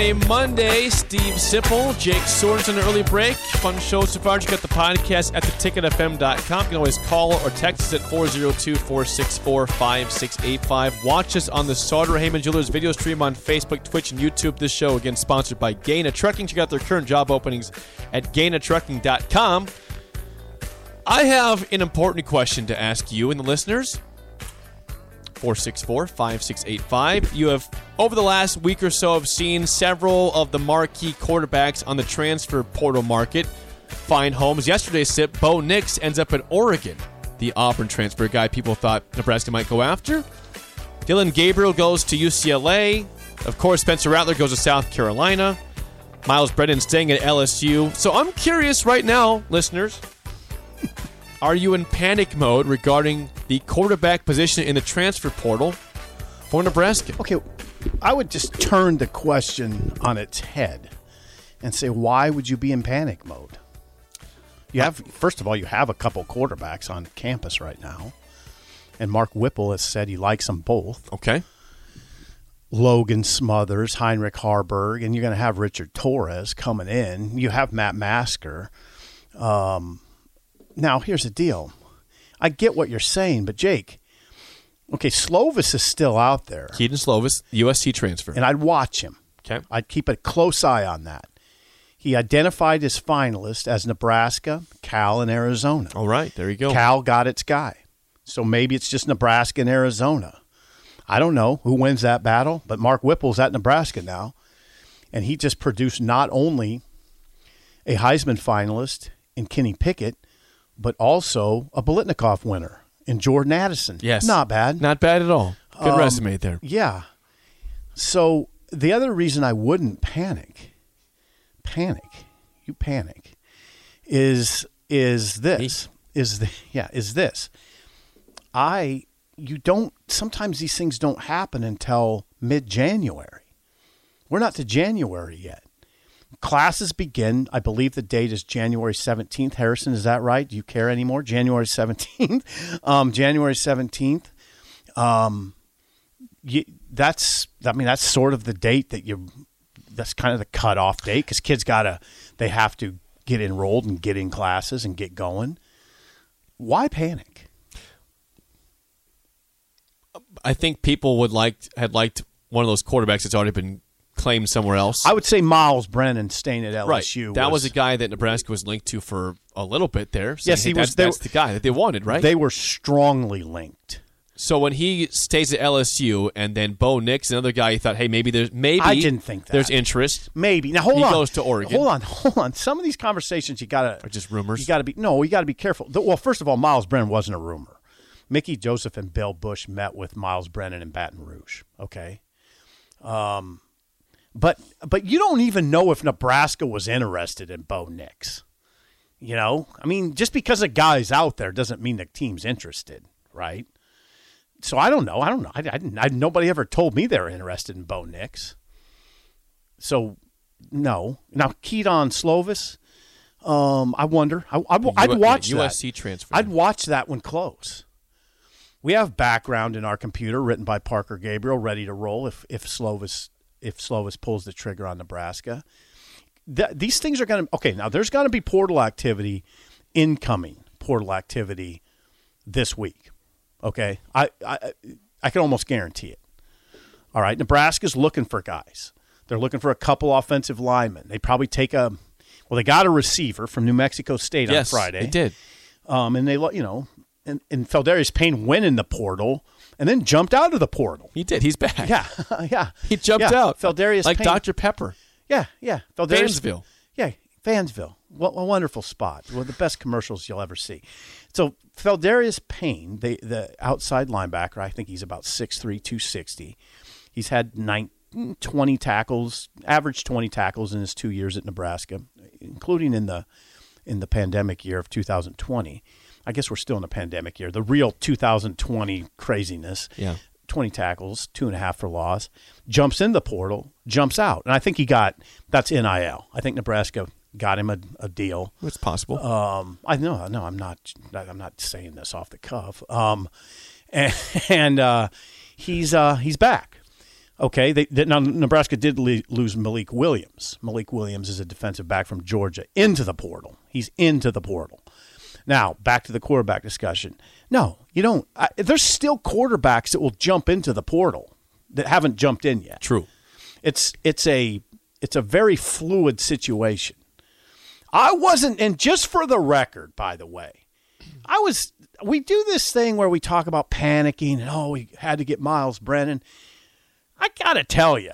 A Monday. Steve Sipple, Jake Sorensen, early break. Fun show so far. You got the podcast at theticketfm.com. You can always call or text us at 402 464 5685. Watch us on the Sartor Hamann Jewelers video stream on Facebook, Twitch, and YouTube. This show, again, sponsored by Gana Trucking. Check out their current job openings at ganatrucking.com. I have an important question to ask you and the listeners. 464 5685. You have, over the last week or so, I've seen several of the marquee quarterbacks on the transfer portal market find homes. Yesterday, Sip, Bo Nix ends up at Oregon, the Auburn transfer guy people thought Nebraska might go after. Dillon Gabriel goes to UCLA. Of course, Spencer Rattler goes to South Carolina. Myles Brennan staying at LSU. So I'm curious right now, listeners. Are you in panic mode regarding the quarterback position in the transfer portal for Nebraska? Okay, I would just turn the question on its head and say, why would you be in panic mode? You have, first of all, you have a couple quarterbacks on campus right now, and Mark Whipple has said he likes them both. Okay. Logan Smothers, Heinrich Haarberg, and you're going to have Richard Torres coming in. You have Matt Masker. Um, now, here's the deal. I get what you're saying, but Jake, okay, Slovis is still out there. Kedon Slovis, USC transfer. And I'd watch him. Okay. I'd keep a close eye on that. He identified his finalist as Nebraska, Cal, and Arizona. All right, there you go. Cal got its guy. So maybe it's just Nebraska and Arizona. I don't know who wins that battle, but Mark Whipple's at Nebraska now. And he just produced not only a Heisman finalist in Kenny Pickett, but also a Biletnikoff winner in Jordan Addison. Yes. Not bad. Not bad at all. Good Um, resume there. Yeah. So the other reason I wouldn't panic, panic, you panic, is is this is the yeah is this. I you don't sometimes these things don't happen until mid January. We're not to January yet. Classes begin. I believe the date is January seventeenth. Harrison, is that right? Do you care anymore? January seventeenth. um, January seventeenth. Um, you, that's I mean that's sort of the date that you that's kind of the cutoff date because kids gotta they have to get enrolled and get in classes and get going. Why panic? I think people would like had liked one of those quarterbacks that's already been claimed somewhere else. I would say Myles Brennan staying at LSU. right. That was, a guy that Nebraska was linked to for a little bit there. saying, Yes, hey, he that's, was- they That's the guy that they wanted, right? They were strongly linked. so when he stays at LSU, and then Bo Nix, another guy, he thought, hey, maybe there's maybe I didn't think that. there's interest. Maybe now hold He on. goes to Oregon. Hold on, hold on. Some of these conversations you gotta Are just rumors. You gotta be no. You gotta be careful. Well, first of all, Myles Brennan wasn't a rumor. Mickey Joseph and Bill Bush met with Myles Brennan in Baton Rouge. Okay. Um, but but you don't even know if Nebraska was interested in Bo Nix. You know, I mean, just because a guy's out there doesn't mean the team's interested, right? So I don't know. I don't know. I, I didn't. I, nobody ever told me they were interested in Bo Nix. So no. Now Kedon Slovis, um, I wonder. I, I, I'd watch yeah, that. USC transfer. I'd watch that one close. We have background in our computer written by Parker Gabriel, ready to roll if if Slovis if Slovis pulls the trigger on Nebraska. Th- these things are going to okay. Now there's going to be portal activity, incoming portal activity this week. Okay, I I I can almost guarantee it. All right, Nebraska's looking for guys. They're looking for a couple offensive linemen. They probably take a well. They got a receiver from New Mexico State yes, on Friday. They did. Um, and they, you know, and, and Pheldarius Payne went in the portal and then jumped out of the portal. He did. He's back. Yeah, yeah. He jumped Yeah, out. Pheldarius like Payne. Dr. Pepper. Yeah, yeah. Pheldarius, Fansville. Yeah, Fansville. What a wonderful spot. One of the best commercials you'll ever see. So Pheldarius Payne, the the outside linebacker, I think he's about 6'3", 260. He's had nine, 20 tackles, average 20 tackles in his two years at Nebraska, including in the in the pandemic year of 2020. I guess we're still in a pandemic year. The real 2020 craziness. Yeah. 20 tackles, two and a half for loss, jumps in the portal, jumps out. And I think he got that's NIL. I think Nebraska got him a, a deal. It's possible. Um, I know, no, I'm not, I'm not saying this off the cuff. Um, and, and uh, he's uh, he's back. Okay, they, they, now Nebraska did le- lose Malik Williams. Malik Williams is a defensive back from Georgia into the portal. He's into the portal. Now back to the quarterback discussion. No, you don't. I, there's still quarterbacks that will jump into the portal that haven't jumped in yet. True. It's it's a it's a very fluid situation. I wasn't, and just for the record, by the way, I was. We do this thing where we talk about panicking and oh, we had to get Myles Brennan. I gotta tell you,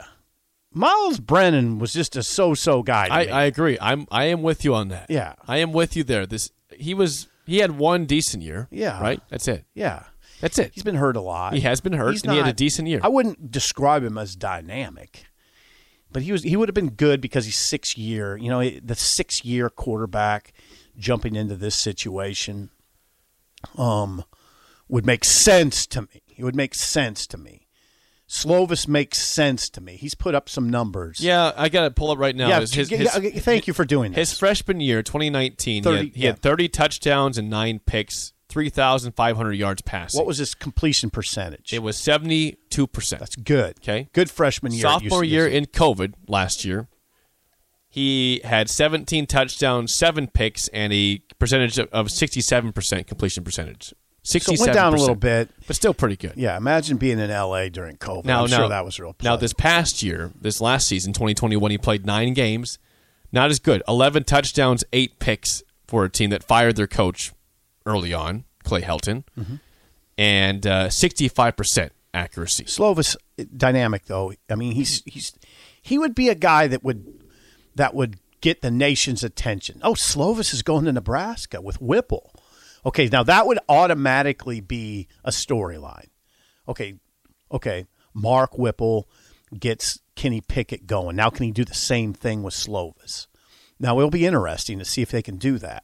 Myles Brennan was just a so-so guy. to I. I agree. I'm I am with you on that. Yeah. I am with you there. This he was he had one decent year. Yeah. Right? That's it. yeah, That's it. he's been hurt a lot. He has been hurt, He's and he had a decent year. I wouldn't describe him as dynamic, but he was. He would have been good because he's six year. You know, the six year quarterback jumping into this situation, um, would make sense to me. It would make sense to me. Slovis makes sense to me. He's put up some numbers. yeah, I got to pull up right now. yeah. His, his, thank you for doing this. his freshman year, 2019, 30 he, had, he yeah. had 30 touchdowns and nine picks, 3,500 yards passing. what was his completion percentage? it? Was 72 percent. That's good. Okay. Good freshman year. Sophomore year in COVID last year, he had 17 touchdowns, seven picks, and a percentage of, of 67% completion percentage. 67%. So it went down a little bit. but still pretty good. Yeah, imagine being in LA during COVID. Now, I'm now, sure that was real. Now, this past year, this last season, 2021, he played nine games. Not as good. 11 touchdowns, eight picks for a team that fired their coach early on, Clay Helton, Mm-hmm. and uh, 65% accuracy. Slovis dynamic though. I mean, he's he's he would be a guy that would that would get the nation's attention. Oh, Slovis is going to Nebraska with Whipple. Okay, now that would automatically be a storyline. Okay, okay, Mark Whipple gets Kenny Pickett going. Now, can he do the same thing with Slovis? Now, it'll be interesting to see if they can do that.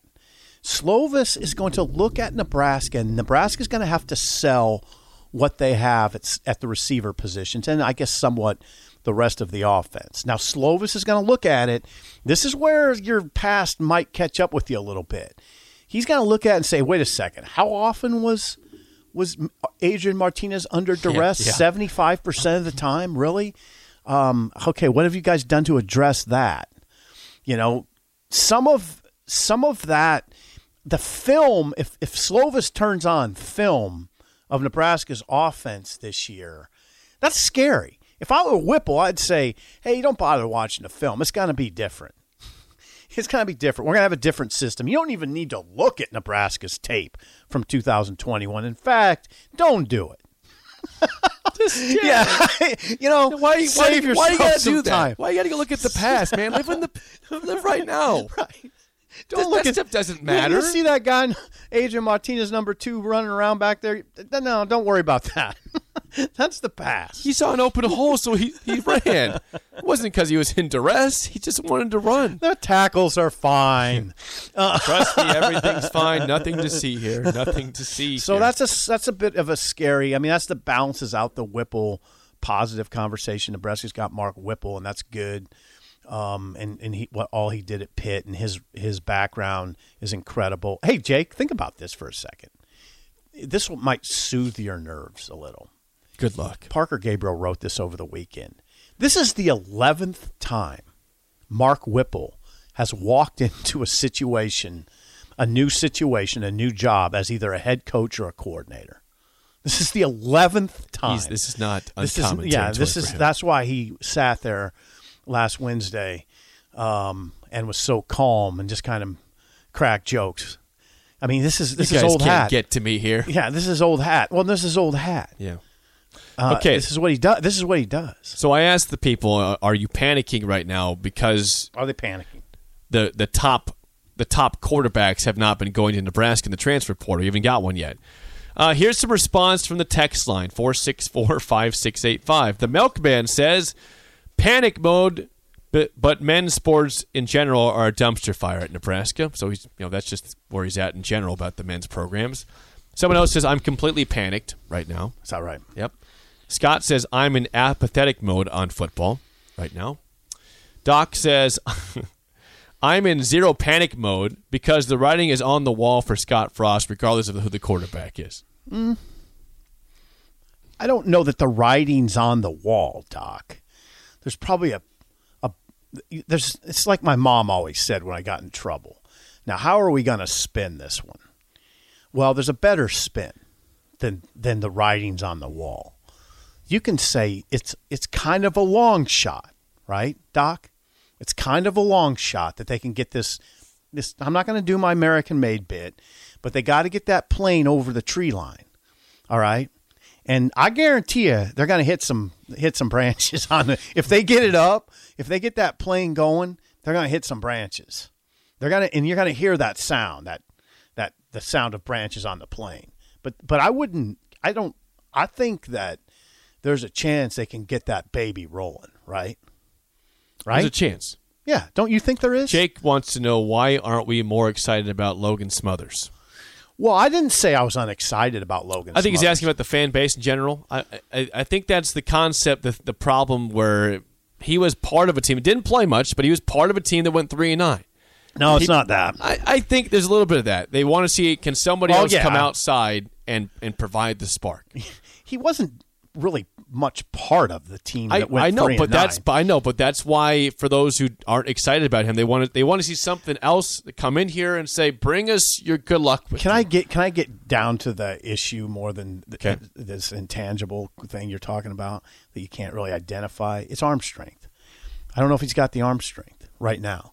Slovis is going to look at Nebraska, and Nebraska is going to have to sell what they have at, at the receiver positions, and I guess somewhat the rest of the offense. Now, Slovis is going to look at it. This is where your past might catch up with you a little bit. He's going to look at and say, "Wait a second, how often was was Adrian Martinez under duress? Seventy five percent of the time, really? Um, okay, what have you guys done to address that? You know, some of some of that, the film. If if Slovis turns on film of Nebraska's offense this year, that's scary. If I were Whipple, I'd say, "Hey, don't bother watching the film. It's going to be different. It's going to be different. We're going to have a different system. You don't even need to look at Nebraska's tape from 2021. In fact, don't do it. yeah, you know, Why, save why, yourself why you gotta some do time. that? Why you gotta go look at the past, man? Live in the live right now. Right. Don't look that at stuff doesn't matter. You see that guy, Adrian Martinez, number two, running around back there? No, don't worry about that. That's the past. He saw an open hole, so he, he ran. It wasn't because he was in duress. He just wanted to run. The tackles are fine. Trust me, everything's fine. Nothing to see here. Nothing to see. So here. that's a that's a bit of a scary. I mean, that's the balances out the Whipple positive conversation. Nebraska's got Mark Whipple, and that's good. Um, and and he what all he did at Pitt and his his background is incredible. Hey, Jake, think about this for a second. This might soothe your nerves a little. Good luck. Parker Gabriel wrote this over the weekend. This is the 11th time Mark Whipple has walked into a situation, a new situation, a new job as either a head coach or a coordinator. This is the 11th time. He's, this is not This uncommon. is, yeah, this is that's why he sat there last Wednesday um, and was so calm and just kind of cracked jokes. I mean, this is this you is old can't hat. get to me here. yeah, this is old hat. Well, this is old hat. Yeah. Uh, Okay. this is what he does. This is what he does. So I asked the people, uh, "Are you panicking right now?" Because Are they panicking? the the top the top quarterbacks have not been going to Nebraska in the transfer portal. You haven't got one yet. Uh, here's some response from the text line 464 5685. The milkman says, panic mode, but, but men's sports in general are a dumpster fire at Nebraska. So he's, you know, that's just where he's at in general about the men's programs. Someone else says, I'm completely panicked right now. Is that right? Yep. Scott says, I'm in apathetic mode on football right now. Doc says, I'm in zero panic mode because the writing is on the wall for Scott Frost, regardless of who the quarterback is. Mm. I don't know that the writing's on the wall, Doc. There's probably a, a there's. It's like my mom always said when I got in trouble. Now, how are we going to spin this one? Well, there's a better spin than than the writing's on the wall. You can say it's it's kind of a long shot, right, Doc? It's kind of a long shot that they can get this. This I'm not going to do my American made bit, but they got to get that plane over the tree line. All right, and I guarantee you they're going to hit some hit some branches on it. If they get it up, if they get that plane going, they're going to hit some branches. They're going to, and you're going to hear that sound that that the sound of branches on the plane. But but I wouldn't. I don't. I think that there's a chance they can get that baby rolling. Right. Right? There's a chance. Yeah, don't you think there is? Jake wants to know why aren't we more excited about Logan Smothers? Well, I didn't say I was unexcited about Logan. I think Smothers. he's asking about the fan base in general. I, I, I think that's the concept, the, the problem where he was part of a team. He didn't play much, but he was part of a team that went three and nine. No, it's he, not that. I, I, think there's a little bit of that. They want to see can somebody else yeah. come outside and and provide the spark. He wasn't really much part of the team that I, went I know, but that's I know, but that's why for those who aren't excited about him, they want to they want to see something else come in here and say, "Bring us your good luck." can you. I get can I get down to the issue more than the, okay. this intangible thing you're talking about that you can't really identify? It's arm strength. I don't know if he's got the arm strength right now.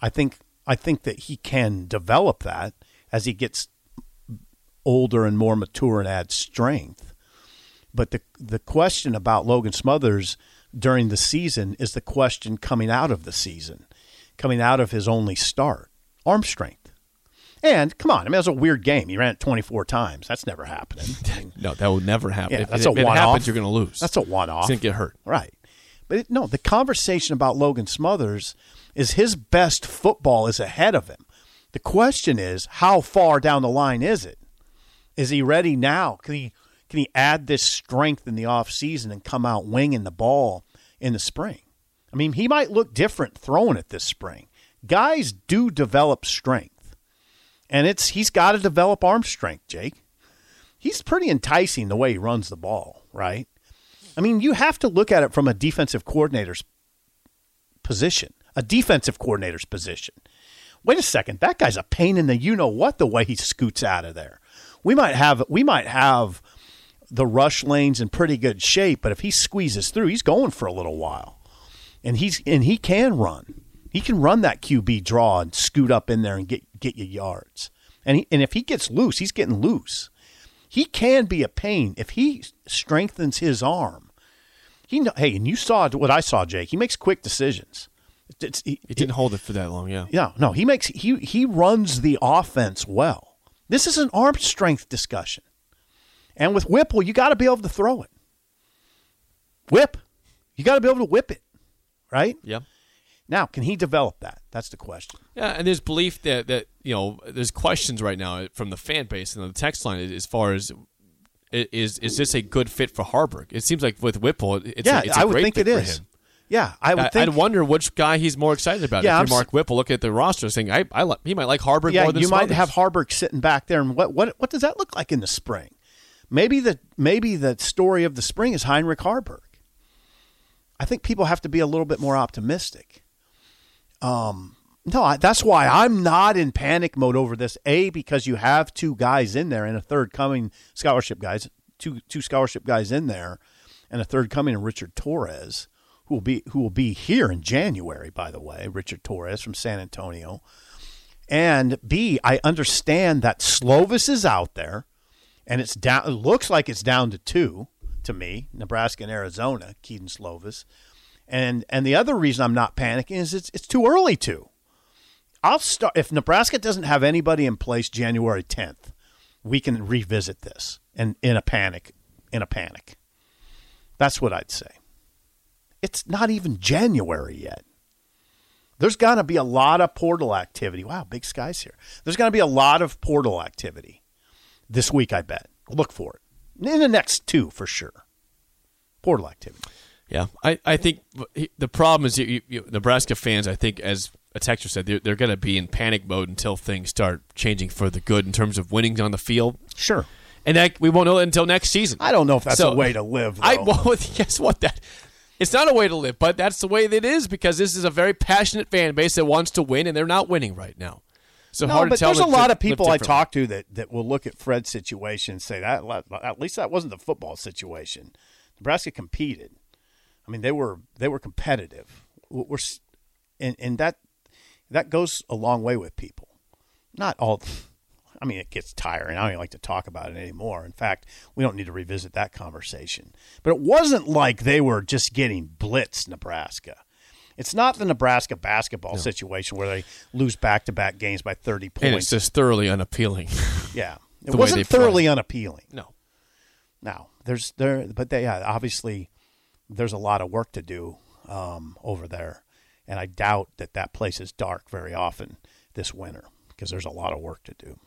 I think I think that he can develop that as he gets older and more mature and adds strength but the the question about Logan Smothers during the season is the question coming out of the season, coming out of his only start, arm strength. And come on, I mean, it was a weird game. He ran it 24 times. That's never happening. no, that would never happen. Yeah, if, that's if, a one it happens, you're going to lose. That's a one off. Didn't get hurt. Right. But it, no, the conversation about Logan Smothers is his best football is ahead of him. The question is, how far down the line is it? Is he ready now? Can he can he add this strength in the offseason and come out winging the ball in the spring? I mean, he might look different throwing it this spring. Guys do develop strength. And it's he's got to develop arm strength, Jake. He's pretty enticing the way he runs the ball, right? I mean, you have to look at it from a defensive coordinator's position, a defensive coordinator's position. Wait a second, that guy's a pain in the you know what the way he scoots out of there. We might have we might have the rush lanes in pretty good shape, but if he squeezes through, he's going for a little while. And he's and he can run. He can run that QB draw and scoot up in there and get get you yards. And he, and if he gets loose, he's getting loose. He can be a pain if he strengthens his arm. He hey, and you saw what I saw, Jake. He makes quick decisions. It's, he, it didn't it, hold it for that long, yeah. Yeah, no, he makes he he runs the offense well. This is an arm strength discussion. And with Whipple, you got to be able to throw it. Whip. You got to be able to whip it, right? Yeah. Now, can he develop that? That's the question. Yeah, and there's belief that that you know there's questions right now from the fan base and the text line as far as is is this a good fit for Haarberg? It seems like with Whipple, it's yeah, a, it's a I would think it is. Yeah, I would I, think. I'd wonder which guy he's more excited about. Yeah, if you're Mark Whipple, look at the roster, saying I, I he might like Haarberg yeah, more than you might have Haarberg sitting back there, and what what what does that look like in the spring? Maybe the maybe the story of the spring is Heinrich Haarberg. I think people have to be a little bit more optimistic. Um, no, I, that's why I'm not in panic mode over this. A because you have two guys in there and a third coming scholarship guys, two two scholarship guys in there, and a third coming in Richard Torres, who will be who will be here in January. By the way, Richard Torres from San Antonio. And B, I understand that Slovis is out there and it's down. It looks like it's down to two to me, Nebraska and Arizona, Kedon Slovis. And and the other reason I'm not panicking is it's it's too early to. I'll start if Nebraska doesn't have anybody in place January 10th. We can revisit this and in a panic, in a panic. That's what I'd say. It's not even January yet. There's going to be a lot of portal activity. Wow, big skies here. There's going to be a lot of portal activity this week, I bet. Look for it. In the next two, for sure. Portal activity. Yeah, I, I think the problem is you, you, Nebraska fans, I think, as a texter said, they're, they're going to be in panic mode until things start changing for the good in terms of winning on the field. Sure. And that, we won't know that until next season. I don't know if that's so, a way to live. Though. I well, guess what that it's not a way to live, but that's the way that it is because this is a very passionate fan base that wants to win, and they're not winning right now. So no, hard but to tell. There's a lot of people I talk to that, that will look at Fred's situation and say that at least that wasn't the football situation. Nebraska competed. I mean, they were they were competitive. We're and, and that that goes a long way with people. Not all I mean, it gets tiring. I don't even like to talk about it anymore. In fact, we don't need to revisit that conversation. But it wasn't like they were just getting blitzed, Nebraska. It's not the Nebraska basketball no. situation where they lose back to back games by 30 points. And it's just thoroughly unappealing. yeah. It wasn't thoroughly play. unappealing. No. Now, there's there, but they, yeah, obviously, there's a lot of work to do um, over there. And I doubt that that place is dark very often this winter because there's a lot of work to do.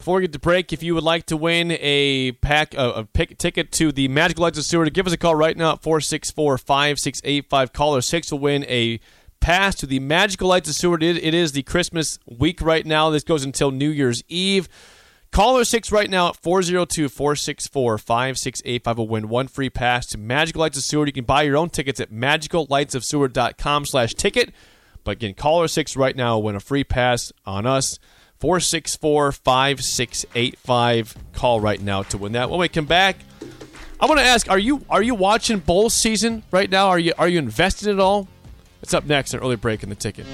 Before we get to break, if you would like to win a pack, uh, a pick, ticket to the Magical Lights of Seward, give us a call right now at 464 5685. Caller 6 will win a pass to the Magical Lights of Seward. It, it is the Christmas week right now. This goes until New Year's Eve. Caller 6 right now at 402 464 5685 will win one free pass to Magical Lights of Seward. You can buy your own tickets at magicallightsofseward.com slash ticket. But again, caller 6 right now will win a free pass on us. 464 5685. Call right now to win that. When we come back, I want to ask: Are you are you watching bowl season right now? Are you are you invested at all? It's up next. An early break in the ticket.